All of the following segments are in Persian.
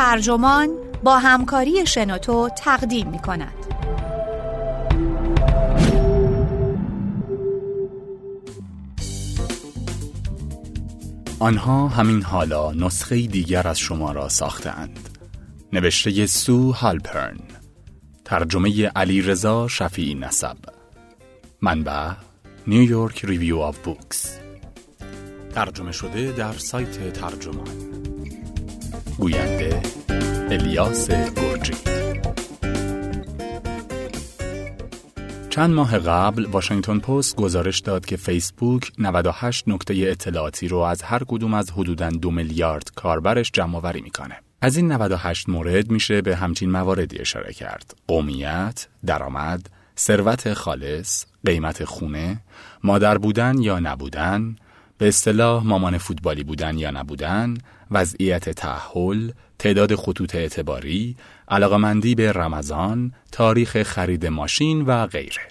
ترجمان با همکاری شنوتو تقدیم می کند. آنها همین حالا نسخه دیگر از شما را ساختند. نوشته سو هالپرن ترجمه علی رضا شفیعی نسب منبع نیویورک ریویو آف بوکس ترجمه شده در سایت ترجمان گوینده الیاس گرجی چند ماه قبل واشنگتن پست گزارش داد که فیسبوک 98 نکته اطلاعاتی رو از هر کدوم از حدوداً دو میلیارد کاربرش جمع آوری می‌کنه. از این 98 مورد میشه به همچین مواردی اشاره کرد. قومیت، درآمد، ثروت خالص، قیمت خونه، مادر بودن یا نبودن، به اصطلاح مامان فوتبالی بودن یا نبودن، وضعیت تحول، تعداد خطوط اعتباری، علاقمندی به رمضان، تاریخ خرید ماشین و غیره.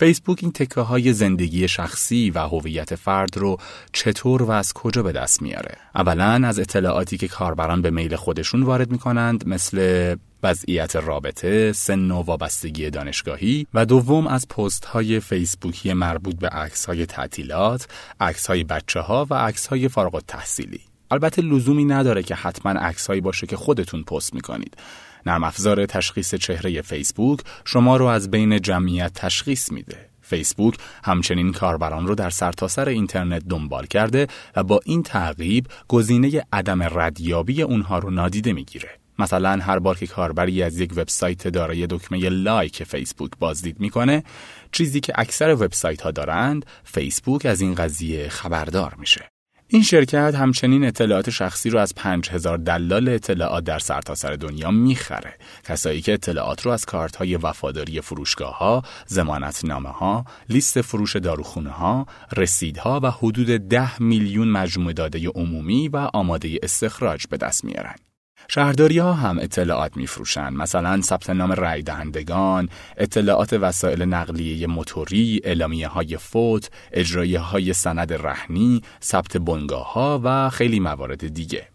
فیسبوک این تکه های زندگی شخصی و هویت فرد رو چطور و از کجا به دست میاره؟ اولا از اطلاعاتی که کاربران به میل خودشون وارد می‌کنند مثل وضعیت رابطه، سن و وابستگی دانشگاهی و دوم از پست های فیسبوکی مربوط به عکس های تعطیلات، عکس های بچه ها و عکس های فارغ التحصیلی. البته لزومی نداره که حتما عکسهایی باشه که خودتون پست می‌کنید. نرم افزار تشخیص چهره فیسبوک شما رو از بین جمعیت تشخیص میده. فیسبوک همچنین کاربران رو در سرتاسر سر اینترنت دنبال کرده و با این تعقیب گزینه عدم ردیابی اونها رو نادیده می‌گیره. مثلا هر بار که کاربری از یک وبسایت دارای دکمه لایک فیسبوک بازدید می‌کنه چیزی که اکثر وبسایت ها دارند فیسبوک از این قضیه خبردار میشه این شرکت همچنین اطلاعات شخصی رو از 5000 دلال اطلاعات در سرتاسر سر دنیا می‌خره. کسایی که اطلاعات رو از کارت های وفاداری فروشگاه ها، زمانت نامه ها، لیست فروش داروخونه ها، رسیدها و حدود 10 میلیون مجموعه داده عمومی و آماده استخراج به دست میارن. شهرداری ها هم اطلاعات میفروشند مثلا ثبت نام رای دهندگان، اطلاعات وسایل نقلیه موتوری، اعلامیه های فوت، اجرایه های سند رهنی، ثبت بنگاه ها و خیلی موارد دیگه.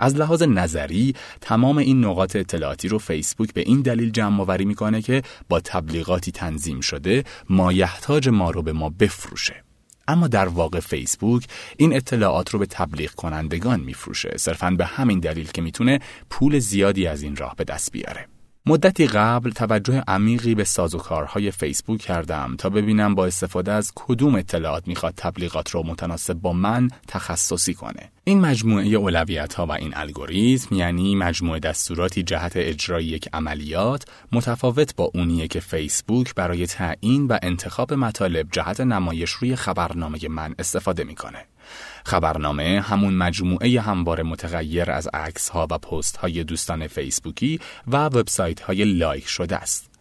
از لحاظ نظری تمام این نقاط اطلاعاتی رو فیسبوک به این دلیل جمع آوری می‌کنه که با تبلیغاتی تنظیم شده مایحتاج ما رو به ما بفروشه. اما در واقع فیسبوک این اطلاعات رو به تبلیغ کنندگان میفروشه. صرفا به همین دلیل که می‌تونه پول زیادی از این راه به دست بیاره. مدتی قبل توجه عمیقی به سازوکارهای فیسبوک کردم تا ببینم با استفاده از کدوم اطلاعات می‌خواد تبلیغات رو متناسب با من تخصصی کنه. این مجموعه اولویت ها و این الگوریتم یعنی مجموعه دستوراتی جهت اجرای یک عملیات متفاوت با اونیه که فیسبوک برای تعیین و انتخاب مطالب جهت نمایش روی خبرنامه من استفاده می‌کنه. خبرنامه همون مجموعه هموار متغیر از عکس ها و پست های دوستان فیسبوکی و وبسایت های لایک شده است.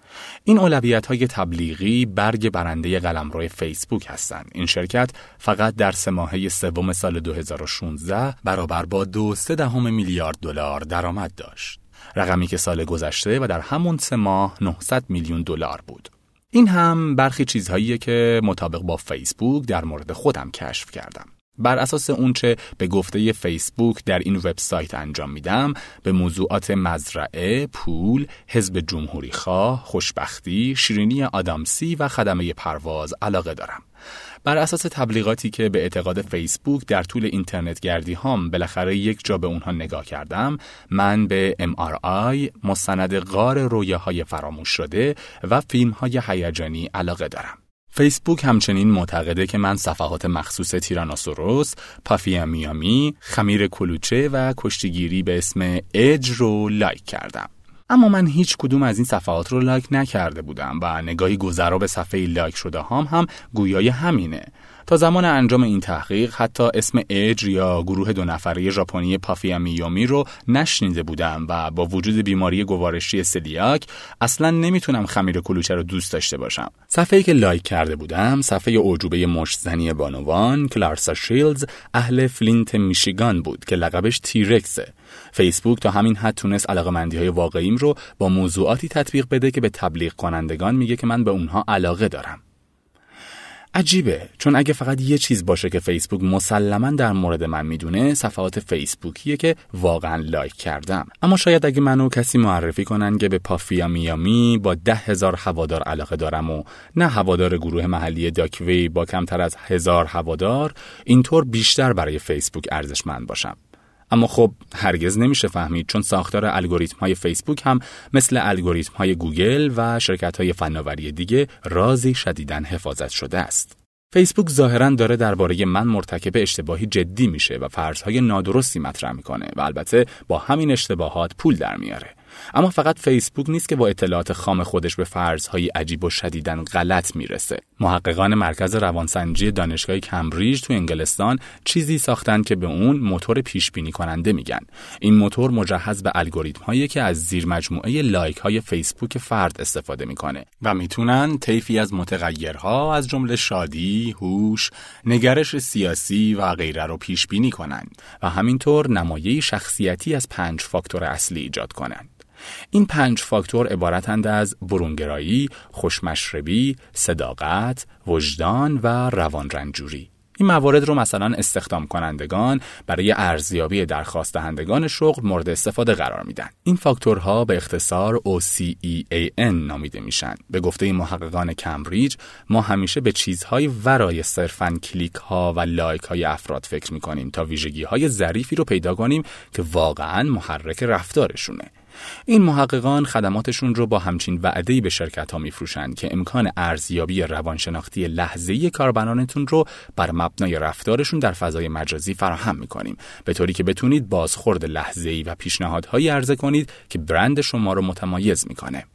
این اولویت های تبلیغی برگ برنده قلمرو فیسبوک هستند. این شرکت فقط در سه ماهه سوم سال 2016 برابر با دو سه دهم میلیارد دلار درآمد داشت. رقمی که سال گذشته و در همون سه ماه 900 میلیون دلار بود. این هم برخی چیزهاییه که مطابق با فیسبوک در مورد خودم کشف کردم. بر اساس اونچه به گفته فیسبوک در این وبسایت انجام میدم به موضوعات مزرعه، پول، حزب جمهوری خواه، خوشبختی، شیرینی آدامسی و خدمه پرواز علاقه دارم. بر اساس تبلیغاتی که به اعتقاد فیسبوک در طول اینترنت گردی هم بالاخره یک جا به اونها نگاه کردم من به MRI مستند غار رویاهای فراموش شده و فیلم های هیجانی علاقه دارم فیسبوک همچنین معتقده که من صفحات مخصوص تیرانوسوروس، پافی امی یومی، خمیر کلوچه و کشتیگیری به اسم اج رو لایک کردم. اما من هیچ کدوم از این صفحات رو لایک نکرده بودم و نگاهی گذرا به صفحه لایک شده هم هم گویای همینه تا زمان انجام این تحقیق حتی اسم اج یا گروه دو نفره ژاپنی پافی امی یومی رو نشنیده بودم و با وجود بیماری گوارشی سلیاک اصلا نمی‌تونم خمیر کلوچه رو دوست داشته باشم. صفحه‌ای که لایک کرده بودم صفحه اعجوبه مشتزنی بانوان کلارسا شیلدز اهل فلینت میشیگان بود که لقبش تی رکسه فیسبوک تا همین حد تونست علاقمندی های واقعیم رو با موضوعاتی تطبیق بده که به تبلیغ کنندگان میگه که من به اونها علاقه دارم. عجیبه. چون اگه فقط یه چیز باشه که فیسبوک مسلما در مورد من می‌دونه صفحات فیسبوکیه که واقعا لایک کردم. اما شاید اگه منو کسی معرفی کنن که به پافی امی یومی با ده هزار هوادار علاقه دارم و نه هوادار گروه محلی داکوی با کمتر از هزار هوادار اینطور بیشتر برای فیسبوک ارزشمند باشم. اما خب هرگز نمیشه فهمید چون ساختار الگوریتم های فیسبوک هم مثل الگوریتم های گوگل و شرکت های فناوری دیگه رازی شدیدن حفاظت شده است. فیسبوک ظاهرا داره درباره من مرتکب اشتباهی جدی میشه و فرضهای نادرستی مطرح می‌کنه و البته با همین اشتباهات پول در میاره. اما فقط فیسبوک نیست که با اطلاعات خام خودش به فرضهای عجیب و شدیدن غلط می‌رسه. محققان مرکز روانسنجی دانشگاه کمبریج تو انگلستان چیزی ساختن که به اون موتور پیش بینی کننده میگن. این موتور مجهز به الگوریتم هایی که از زیر مجموعه لایک های فیسبوک فرد استفاده می‌کنه و می‌تونن طیفی از متغیرها از جمله شادی، هوش، نگرش سیاسی و غیره رو پیش بینی کنند و همینطور نمایه شخصیتی از پنج فاکتور اصلی ایجاد کنند. این پنج فاکتور عبارتند از برونگرایی، خوشمشربی، صداقت، وجدان و روان رنجوری. این موارد رو مثلا استخدام کنندگان برای ارزیابی درخواست دهندگان شغل مورد استفاده قرار میدن. این فاکتورها به اختصار OCEAN نامیده میشن. به گفته محققان کمبریج ما همیشه به چیزهای ورای صرفاً کلیک ها و لایک های افراد فکر می‌کنیم تا ویژگی های ظریفی رو پیدا کنیم که واقعا محرک رفتارشونه. این محققان خدماتشون رو با همچین وعده‌ای به شرکت ها میفروشند که امکان ارزیابی روانشناختی لحظه‌ای کاربرانتون رو بر مبنای رفتارشون در فضای مجازی فراهم می‌کنیم به طوری که بتونید بازخورد لحظه‌ای و پیشنهادهایی عرضه کنید که برند شما رو متمایز می‌کنه.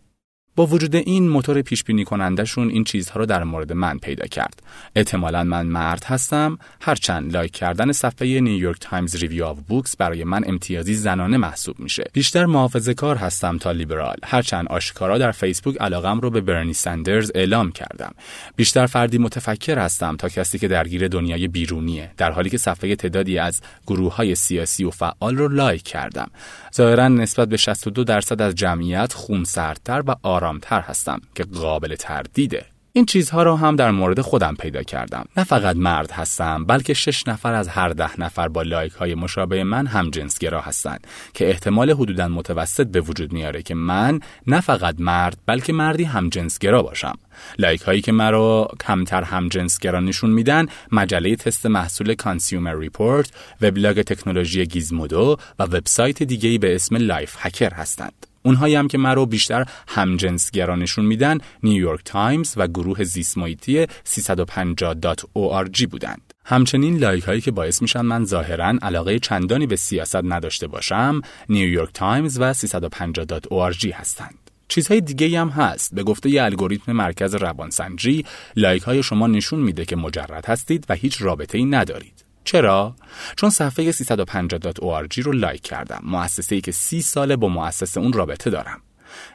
با وجود این موتور پیش بینی کنندشون این چیزها رو در مورد من پیدا کرد. احتمالا من مرد هستم هرچند لایک کردن صفحه نیویورک تایمز ریویو آف بوکس برای من امتیازی زنانه محسوب میشه. بیشتر محافظه کار هستم تا لیبرال. هرچند آشکارا در فیسبوک علاقم رو به برنی سندرز اعلام کردم. بیشتر فردی متفکر هستم تا کسی که درگیر دنیای بیرونیه در حالی که صفحه تعدادی از گروه های سیاسی و فعال رو لایک کردم. ظاهرا نسبت به 62 درصد از جمعیت خونسردتر و آرامتر هستم که قابل تردیده. این چیزها را هم در مورد خودم پیدا کردم. نه فقط مرد هستم بلکه شش نفر از هر ده نفر با لایک های مشابه من هم جنسگرا هستند که احتمال حدودا متوسط به وجود میاره که من نه فقط مرد بلکه مردی هم جنسگرا باشم. لایک هایی که مرا کمتر هم جنسگرا نشون میدن مجله تست محصول کانسیومر ریپورت، وبلاگ تکنولوژی گیزمودو و وبسایت دیگه‌ای به اسم لایف هکر هستند. اونهایی هم که مرا بیشتر همجنسگرا نشون میدن نیویورک تایمز و گروه زیسمویتی 350.org بودند. همچنین لایک هایی که باعث میشن من ظاهرا علاقه چندانی به سیاست نداشته باشم نیویورک تایمز و 350.org هستند. چیزهای دیگه هم هست به گفته ی الگوریتم مرکز روانسنجی لایک های شما نشون میده که مجرد هستید و هیچ رابطه ای ندارید چرا؟ چون صفحه 350.org رو لایک کردم. مؤسسه ای که سی ساله با مؤسسه اون رابطه دارم.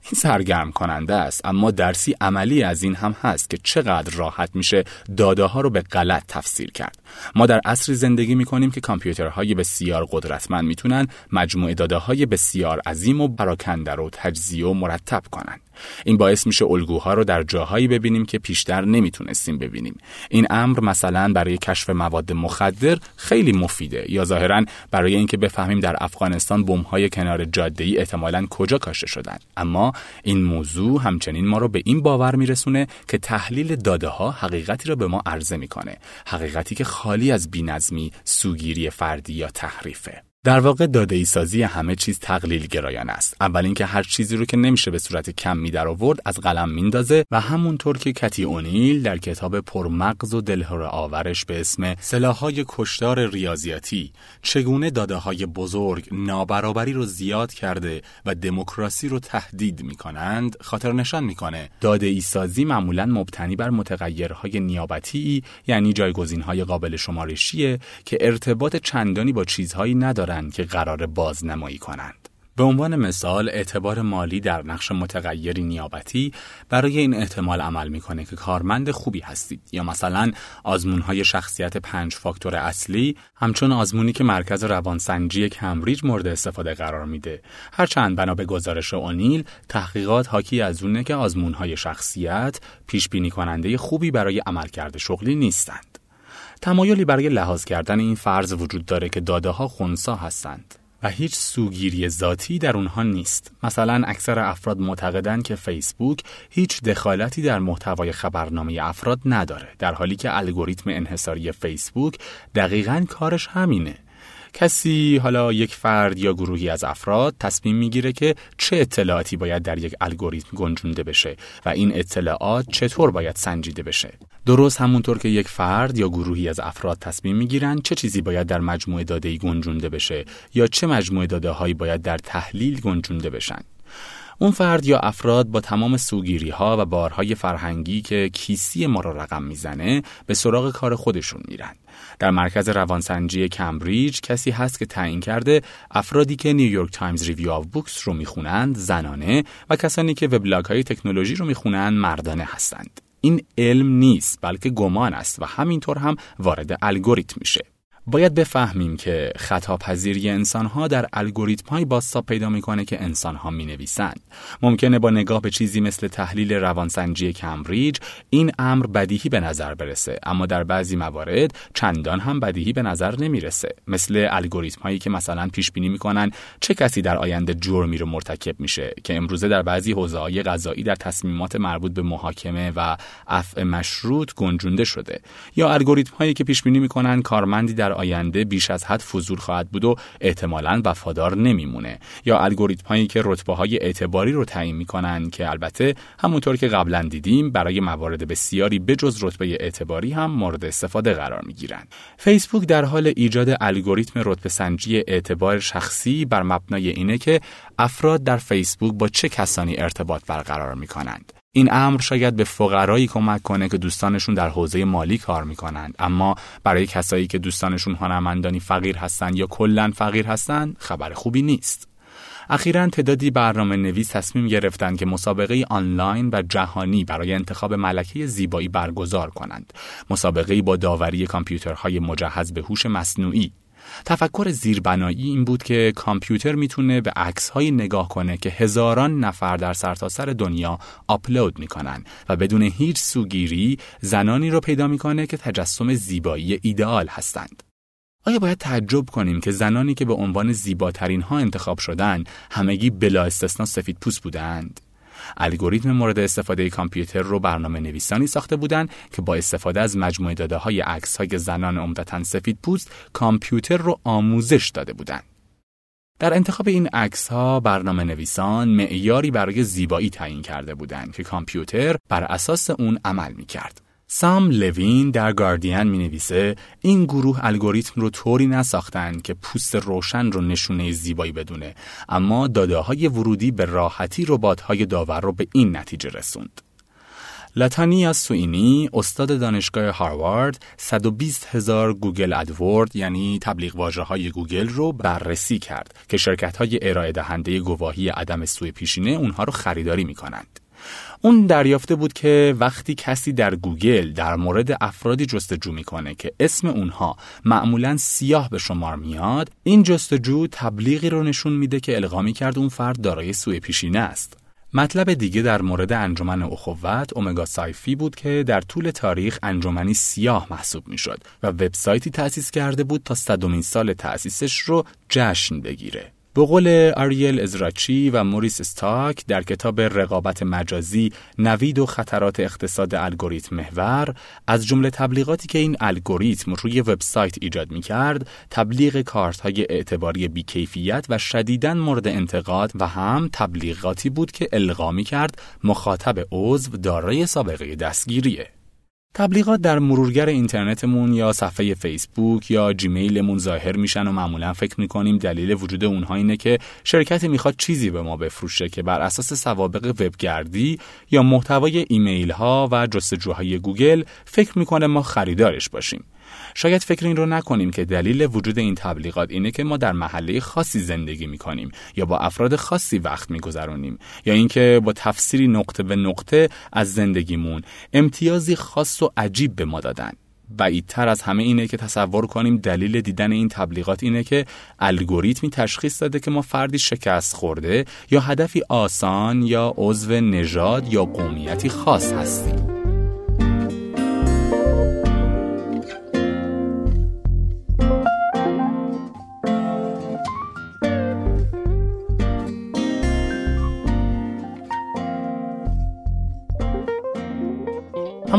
این سرگرم کننده است اما درسی عملی از این هم هست که چقدر راحت میشه داده ها رو به غلط تفسیر کرد. ما در عصری زندگی می‌کنیم که کامپیوترهای بسیار قدرتمند می‌تونن مجموعه داده های بسیار عظیم و پراکنده رو تجزیه و مرتب کنند این باعث میشه الگوها رو در جاهایی ببینیم که پیشتر نمی‌تونستیم ببینیم. این امر مثلا برای کشف مواد مخدر خیلی مفیده یا ظاهرا برای اینکه بفهمیم در افغانستان بمب‌های کنار جاده ای احتمالا کجا کاشته شدن. اما این موضوع همچنین ما رو به این باور میرسونه که تحلیل داده ها حقیقتی رو به ما عرضه می‌کنه. حقیقتی که خالی از بینظمی سوگیری فردی یا تحریفه. در واقع داده ای سازی همه چیز تقلیل گرایان است. اول اینکه هر چیزی رو که نمیشه به صورت کم می در آورد از قلم میندازه و همونطور که کتی اونیل در کتاب پرمغز و دلهره آورش به اسم سلاحهای کشتار ریاضیاتی چگونه داده های بزرگ نابرابری رو زیاد کرده و دموکراسی رو تهدید می کنند خاطر نشان می‌کنه. داده ای سازی معمولا مبتنی بر متغیرهای نیابتی یعنی جایگزین های قابل شمارشیه که ارتباط چندانی با چیزهایی نداره که قرار بازنمایی کنند. به عنوان مثال اعتبار مالی در نقش متغیری نیابتی برای این احتمال عمل می‌کنه که کارمند خوبی هستید. یا مثلا آزمون های شخصیت پنج فاکتور اصلی همچون آزمونی که مرکز روانسنجی کمبریج مورد استفاده قرار میده. هرچند بنا به گزارش اونیل تحقیقات حاکی از اونه که آزمون های شخصیت پیش بینی کننده خوبی برای عملکرد شغلی نیستند. تمایلی برای لحاظ کردن این فرض وجود داره که داده ها خونسا هستند و هیچ سوگیری ذاتی در اونها نیست. مثلا اکثر افراد معتقدند که فیسبوک هیچ دخالتی در محتوای خبرنامه افراد نداره در حالی که الگوریتم انحصاری فیسبوک دقیقا کارش همینه. کسی حالا یک فرد یا گروهی از افراد تصمیم می‌گیره که چه اطلاعاتی باید در یک الگوریتم گنجونده بشه و این اطلاعات چطور باید سنجیده بشه درست همونطور که یک فرد یا گروهی از افراد تصمیم می‌گیرن چه چیزی باید در مجموعه داده ای گنجونده بشه یا چه مجموعه داده هایی باید در تحلیل گنجونده بشن اون فرد یا افراد با تمام سوگیری ها و بارهای فرهنگی که کیستی ما را رقم می‌زنه به سراغ کار خودشون میرن. در مرکز روانسنجی کمبریج کسی هست که تعیین کرده افرادی که نیویورک تایمز ریویو آف بوکس رو می‌خونند زنانه و کسانی که وبلاگ های تکنولوژی رو می‌خونند مردانه هستند. این علم نیست بلکه گمان است و همینطور هم وارد الگوریتم میشه. باید بفهمیم که خطا پذیری انسان ها در الگوریتم های بازتاب پیدا می‌کنه که انسان ها می نویسند. ممکنه با نگاه به چیزی مثل تحلیل روانسنجی کمبریج این امر بدیهی به نظر برسه اما در بعضی موارد چندان هم بدیهی به نظر نمی‌رسه مثل الگوریتم هایی که مثلا پیش بینی می‌کنن چه کسی در آینده جرمی رو مرتکب میشه که امروزه در بعضی حوزه های قضایی در تصمیمات مربوط به محاکمه و عفع مشروط گنجونده شده یا الگوریتم هایی که پیش بینی می‌کنن کارمندی در آینده بیش از حد فضول خواهد بود و احتمالا وفادار نمیمونه. یا الگوریتم هایی که رتبه های اعتباری رو تعیین می‌کنن که البته همونطور که قبلا دیدیم برای موارد بسیاری بجز رتبه اعتباری هم مورد استفاده قرار می‌گیرن فیسبوک در حال ایجاد الگوریتم رتبه سنجی اعتبار شخصی بر مبنای اینه که افراد در فیسبوک با چه کسانی ارتباط برقرار می‌کنند. این امر شاید به فقرایی کمک کنه که دوستانشون در حوزه مالی کار می‌کنند اما برای کسایی که دوستانشون هنرمندانی فقیر هستند یا کلا فقیر هستند خبر خوبی نیست اخیرا تعدادی برنامه نویس تصمیم گرفتند که مسابقه آنلاین و جهانی برای انتخاب ملکه زیبایی برگزار کنند. مسابقه با داوری کامپیوترهای مجهز به هوش مصنوعی تفکر زیربنایی این بود که کامپیوتر می‌تونه به عکسهایی نگاه کنه که هزاران نفر در سرتاسر سر دنیا آپلود می‌کنن و بدون هیچ سوگیری زنانی رو پیدا می‌کنه که تجسم زیبایی ایدئال هستند. آیا باید تعجب کنیم که زنانی که به عنوان زیباترین ها انتخاب شدند همگی بلا استثنا سفید پوست بودند؟ الگوریتم مورد استفاده کامپیوتر رو برنامه نویسانی ساخته بودند که با استفاده از مجموعه داده های عکس های زنان عمدتا سفید پوست کامپیوتر رو آموزش داده بودند. در انتخاب این عکس ها برنامه نویسان معیاری برای زیبایی تعیین کرده بودند که کامپیوتر بر اساس اون عمل می کرد. سام لوین در گاردین می نویسه این گروه الگوریتم رو طوری نساختند که پوست روشن رو نشونه زیبایی بدونه اما داده های ورودی به راحتی ربات های داور رو به این نتیجه رسوند. لاتانیا سوینی استاد دانشگاه هاروارد 120 هزار Google AdWord یعنی تبلیغ واژه های گوگل رو بررسی کرد که شرکت های ارائه دهنده گواهی عدم سوء پیشینه اونها رو خریداری می کنند. اون دریافته بود که وقتی کسی در گوگل در مورد افرادی جستجو می‌کنه که اسم اونها معمولا سیاه به شمار میاد این جستجو تبلیغی رو نشون میده که القا کرد اون فرد دارای سوء پیشینه است مطلب دیگه در مورد انجمن اخوت اومگا سایفی بود که در طول تاریخ انجمنی سیاه محسوب می‌شد و وبسایتی تأسیس کرده بود تا صدومین سال تأسیسش رو جشن بگیره. به قول آریل ازراچی و موریس استاک در کتاب رقابت مجازی نوید و خطرات اقتصاد الگوریتم محور از جمله تبلیغاتی که این الگوریتم روی وبسایت ایجاد می کرد تبلیغ کارت های اعتباری بیکیفیت و شدیداً مورد انتقاد و هم تبلیغاتی بود که القا می کرد مخاطب عضو دارای سابقه دستگیریه. تبلیغات در مرورگر اینترنتمون یا صفحه فیسبوک یا جیمیلمون ظاهر میشن و معمولا فکر می‌کنیم دلیل وجود اونها اینه که شرکتی می‌خواد چیزی به ما بفروشه که بر اساس سوابق وبگردی یا محتوای ایمیل ها و جستجوهای گوگل فکر می‌کنه ما خریدارش باشیم. شاید فکر این رو نکنیم که دلیل وجود این تبلیغات اینه که ما در محله خاصی زندگی می کنیم یا با افراد خاصی وقت می گذرونیم یا اینکه با تفسیری نقطه به نقطه از زندگیمون امتیازی خاص و عجیب به ما دادن. بعیدتر از همه اینه که تصور کنیم دلیل دیدن این تبلیغات اینه که الگوریتمی تشخیص داده که ما فردی شکست خورده یا هدفی آسان یا عضو نژاد یا قومیتی خاص هستیم.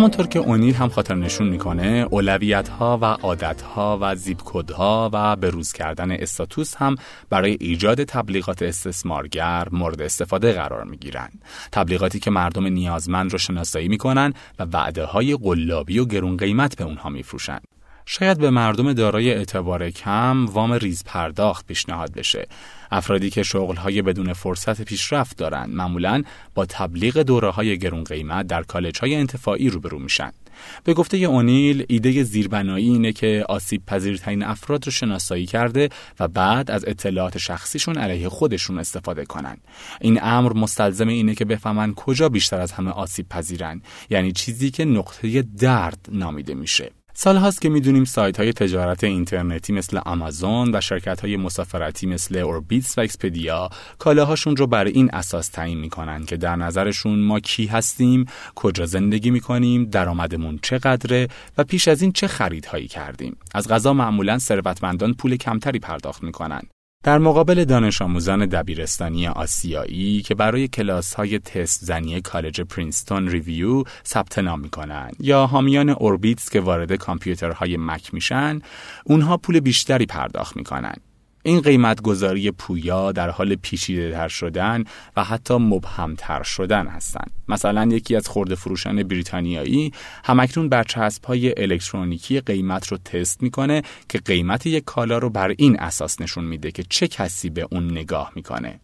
همونطور که اونیل هم خاطر نشون می‌کنه اولویت ها و عادت ها و زیب ها و بروز کردن استاتوس هم برای ایجاد تبلیغات استثمارگر مورد استفاده قرار می‌گیرن. تبلیغاتی که مردم نیازمند رو شناسایی می‌کنن و وعده های قلابی و گرون قیمت به اونها میفروشن. شاید به مردم دارای اعتبار کم وام ریز پرداخت پیشنهاد بشه. افرادی که شغلهای بدون فرصت پیشرفت دارند معمولا با تبلیغ دوره های گرون قیمت در کالج های انتفاعی روبرو میشن. به گفته اونیل ایده زیربنایی اینه که آسیب پذیرترین افراد رو شناسایی کرده و بعد از اطلاعات شخصیشون علیه خودشون استفاده کنن. این امر مستلزم اینه که بفهمن کجا بیشتر از همه آسیب پذیرن یعنی چیزی که نقطه درد نامیده میشه. سال هاست که می‌دونیم سایت های تجارت اینترنتی مثل آمازون و شرکت های مسافرتی مثل اوربیتس و اکسپدیا کالاهاشون رو بر این اساس تعیین می‌کنن که در نظرشون ما کی هستیم، کجا زندگی می‌کنیم، درآمدمون چقدره و پیش از این چه خریدهایی کردیم. از قضا معمولا ثروتمندان پول کمتری پرداخت می‌کنن در مقابل دانش آموزان دبیرستانی آسیایی که برای کلاس های تست زنی کالج پرینستون ریویو ثبت نام می‌کنن یا حامیان اوربیتس که وارد کامپیوترهای مک میشن اونها پول بیشتری پرداخت می‌کنن این قیمت گذاری پویا در حال پیچیده تر شدن و حتی مبهمتر شدن هستند. مثلا یکی از خورده فروشان بریتانیایی همکنون برچسب های الکترونیکی قیمت رو تست می‌کنه که قیمت یک کالا رو بر این اساس نشون میده که چه کسی به اون نگاه می‌کنه.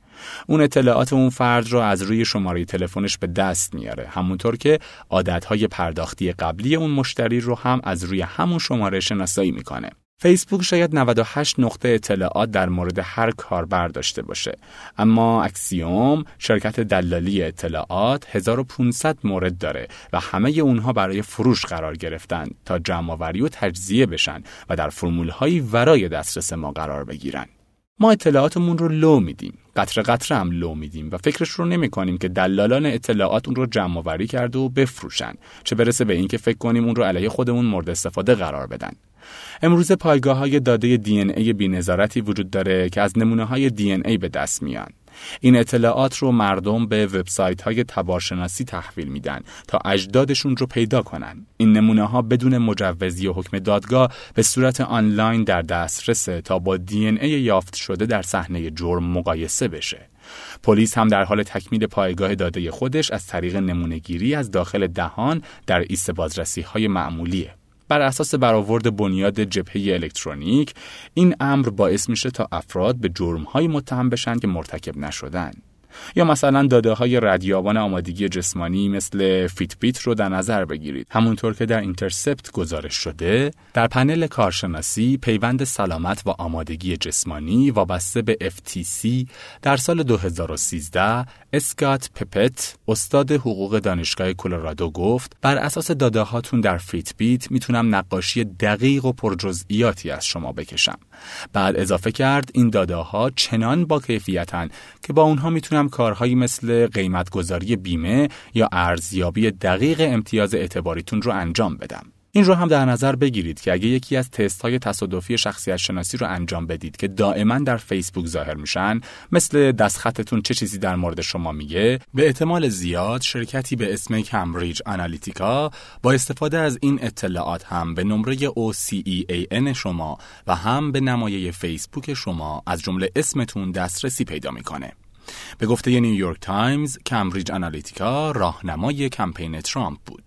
اون اطلاعات اون فرد رو از روی شماره تلفنش به دست میاره همونطور که عادتهای پرداختی قبلی اون مشتری رو هم از روی همون شماره شناسایی می‌کنه فیسبوک شاید 98 نقطه اطلاعات در مورد هر کاربر داشته باشه. اما اکسیوم شرکت دلالی اطلاعات 1500 مورد داره و همه اونها برای فروش قرار گرفتن تا جمعآوری و تجزیه بشن و در فرمول هایی ورای دسترس ما قرار بگیرن. ما اطلاعاتمون رو لو میدیم. قطره قطره هم لو میدیم و فکرش رو نمی کنیم که دلالان اطلاعات اون رو جمع آوری کرده و بفروشن چه برسه به اینکه فکر کنیم اون رو علیه خودمون مورد استفاده قرار بدن. امروز پایگاه های داده دی ان ای بی‌نظارتی وجود داره که از نمونه های دی ان ای به دست میان. این اطلاعات رو مردم به وبسایت های تبارشناسی تحویل میدن تا اجدادشون رو پیدا کنن. این نمونه ها بدون مجوزی و حکم دادگاه به صورت آنلاین در دسترسه تا با دی ای یافت شده در صحنه جرم مقایسه بشه. پلیس هم در حال تکمیل پایگاه داده خودش از طریق نمونهگیری از داخل دهان در ایست بازرسی های معمولیه. بر اساس برآورد بنیاد جبهه الکترونیک این امر باعث میشه تا افراد به جرمهایی متهم بشن که مرتکب نشدن. یا مثلا داده های ردیابان آمادگی جسمانی مثل فیت بیت رو در نظر بگیرید. همونطور که در اینترسپت گزارش شده در پنل کارشناسی پیوند سلامت و آمادگی جسمانی وابسته به FTC در سال 2013 اسکات پپت استاد حقوق دانشگاه کلرادو گفت بر اساس داده هاتون در فیت بیت می‌تونم نقاشی دقیق و پرجزئیاتی از شما بکشم. بعد اضافه کرد این داده ها چنان با کیفیتن که با اونها می‌تونم کارهایی مثل قیمت گذاری بیمه یا ارزیابی دقیق امتیاز اعتباریتون رو انجام بدم. این رو هم در نظر بگیرید که اگه یکی از تست های تصادفی شخصیت شناسی رو انجام بدید که دائما در فیسبوک ظاهر میشن مثل دستخطتون چه چیزی در مورد شما میگه؟ به احتمال زیاد شرکتی به اسم کمبریج آنالیتیکا با استفاده از این اطلاعات هم به نمره OCEAN شما و هم به نمایه فیسبوک شما از جمله اسمتون دسترسی پیدا می‌کنه. به گفته نیویورک تایمز کمبریج آنالیتیکا راهنمای کمپین ترامپ بود.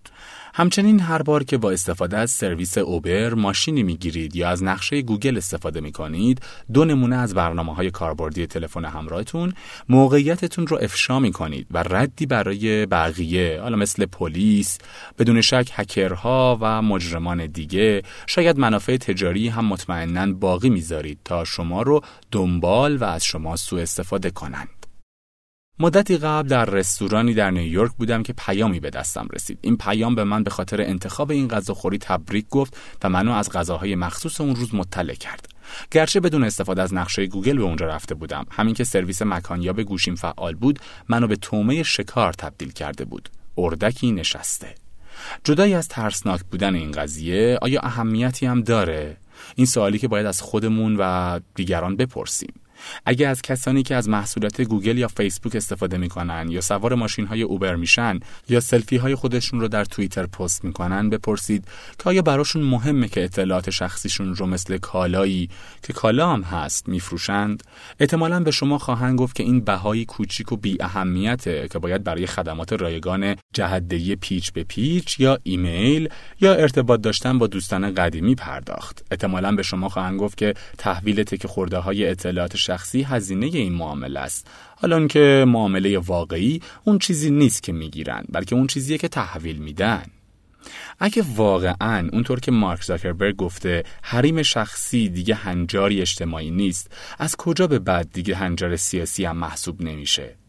همچنین هر بار که با استفاده از سرویس اوبر ماشینی می‌گیرید یا از نقشه گوگل استفاده می کنید دو نمونه از برنامه های کاربردی تلفن همراهتون موقعیتتون رو افشا می کنید و ردی برای بقیه حالا مثل پلیس بدون شک هکرها و مجرمان دیگه شاید منافع تجاری هم مطمئنا باقی می‌ذارید تا شما رو دنبال و از شما سوء استفاده کنند مدتی قبل در رستورانی در نیویورک بودم که پیامی به دستم رسید. این پیام به من به خاطر انتخاب این غذاخوری تبریک گفت و منو از غذاهای مخصوص اون روز مطلع کرد. گرچه بدون استفاده از نقشه گوگل به اونجا رفته بودم، همین که سرویس مکانیاب گوشیم فعال بود، منو به تومه شکار تبدیل کرده بود. اردکی نشسته. جدایی از ترسناک بودن این قضیه، آیا اهمیتی هم داره؟ این سوالی که باید از خودمون و دیگران بپرسیم. اگه از کسانی که از محصولات گوگل یا فیسبوک استفاده می‌کنن یا سوار ماشین های اوبر میشن یا سلفی های خودشون رو در توییتر پست می‌کنن بپرسید که آیا براشون مهمه که اطلاعات شخصیشون رو مثل کالایی که کالا هم هست میفروشند؟ احتمالا به شما خواهند گفت که این بهایی کوچیک و بی اهمیته که باید برای خدمات رایگان جهت‌دهی پیچ به پیچ یا ایمیل یا ارتباط داشتن با دوستان قدیمی پرداخت. احتمالا به شما خواهند گفت که تحویل تک خورده های اطلاعات شخصی هزینه این معامله است. حالا که معامله واقعی اون چیزی نیست که می‌گیرن بلکه اون چیزیه که تحویل میدن. اگه واقعا اونطور که مارک زاکربرگ گفته حریم شخصی دیگه هنجاری اجتماعی نیست از کجا به بعد دیگه هنجار سیاسی هم محسوب نمیشه؟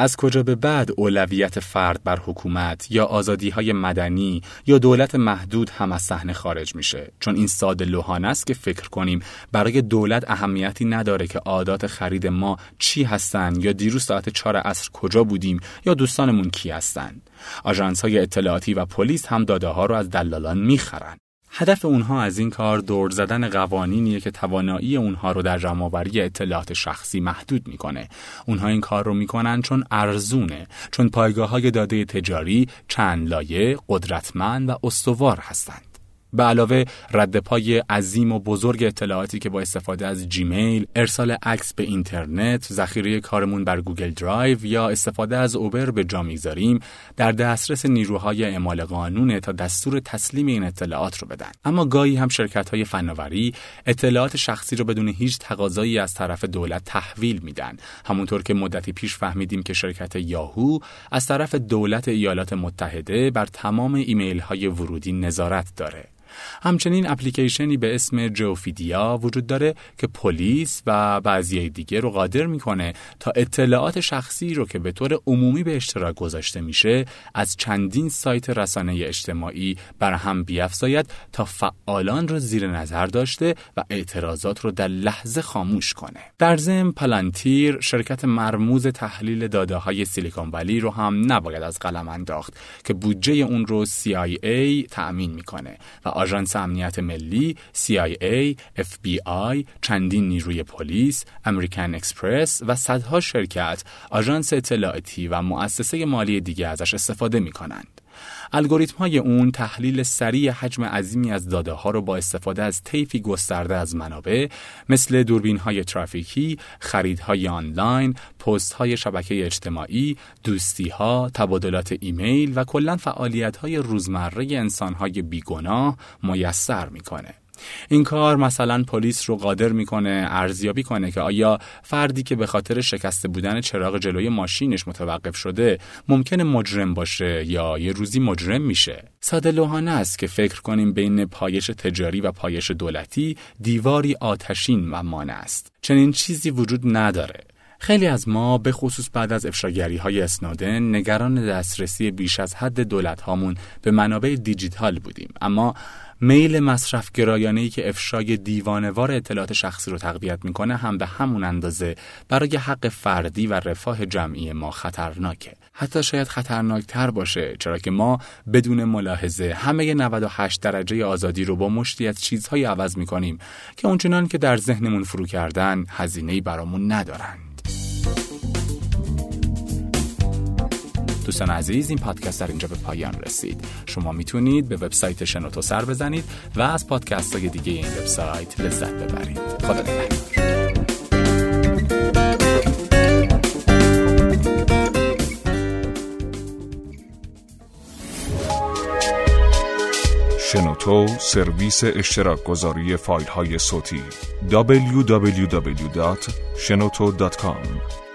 از کجا به بعد اولویت فرد بر حکومت یا آزادی های مدنی یا دولت محدود هم از صحنه خارج میشه؟ چون این ساده لوحانه است که فکر کنیم برای دولت اهمیتی نداره که عادات خرید ما چی هستن یا دیروز ساعت چهار عصر کجا بودیم یا دوستانمون کی هستند آژانس های اطلاعاتی و پلیس هم داده ها رو از دلالان می‌خرن. هدف اونها از این کار دور زدن قوانینیه که توانایی اونها رو در جمعآوری اطلاعات شخصی محدود می‌کنه. اونها این کار رو می‌کنن چون ارزونه، چون پایگاه های داده تجاری چند لایه، قدرتمند و استوار هستند. به علاوه رد پای عظیم و بزرگ اطلاعاتی که با استفاده از جیمیل، ارسال عکس به اینترنت، ذخیره کارمون بر گوگل درایو یا استفاده از اوبر به جا می‌گذاریم در دسترس نیروهای اعمال قانونه تا دستور تسلیم این اطلاعات رو بدن. اما گاهی هم شرکت های فناوری اطلاعات شخصی رو بدون هیچ تقاضایی از طرف دولت تحویل میدن. همونطور که مدتی پیش فهمیدیم که شرکت یاهو از طرف دولت ایالات متحده بر تمام ایمیل های ورودی نظارت داره. همچنین اپلیکیشنی به اسم جوفیدیا وجود داره که پلیس و بعضی دیگه رو قادر می‌کنه تا اطلاعات شخصی رو که به طور عمومی به اشتراک گذاشته میشه از چندین سایت رسانه اجتماعی بر هم بیافزاید تا فعالان رو زیر نظر داشته و اعتراضات رو در لحظه خاموش کنه. در ضمن پلانتیر شرکت مرموز تحلیل داده های سیلیکون ولی رو هم نباید از قلم انداخت که بودجه اون رو CIA تأمین می‌کنه و آژانس امنیت ملی، CIA، FBI، چندین نیروی پلیس، امریکن اکسپرس و صدها شرکت، آژانس اطلاعاتی و مؤسسه مالی دیگه ازش استفاده می کنند. الگوریتم های اون تحلیل سریع حجم عظیمی از داده ها رو با استفاده از طیفی گسترده از منابع مثل دوربین های ترافیکی، خریدهای آنلاین، پست های شبکه اجتماعی، دوستی ها، تبادلات ایمیل و کلا فعالیت های روزمره انسان های بیگناه میسر می‌کنه. این کار مثلا پلیس رو قادر می‌کنه ارزیابی کنه که آیا فردی که به خاطر شکسته بودن چراغ جلوی ماشینش متوقف شده ممکنه مجرم باشه یا یه روزی مجرم میشه؟ ساده لوحانه است که فکر کنیم بین پایش تجاری و پایش دولتی دیواری آتشین و مانع است. چنین چیزی وجود نداره. خیلی از ما به خصوص بعد از افشاگری های نگران دسترسی بیش از حد دولت هامون به منابع دیجیتال بودیم. اما میل مصرف گرایانه ای که افشای دیوانوار اطلاعات شخصی رو تقویت می‌کنه هم به همون اندازه برای حق فردی و رفاه جمعی ما خطرناکه. حتی شاید خطرناکتر باشه چرا که ما بدون ملاحظه همه 98 درجه آزادی رو با مشتی از چیزهایی عوض می‌کنیم که اونچنان که در ذهنمون فرو کردن هزینه‌ای برامون ندارند دوستان عزیز این پادکست در اینجا به پایان رسید. شما می‌تونید به وبسایت شنوتو سر بزنید و از پادکست های دیگه این وبسایت لذت ببرید. خدا نگهدار. شنوتو سرویس اشتراک گذاری فایل های صوتی www.shenoto.com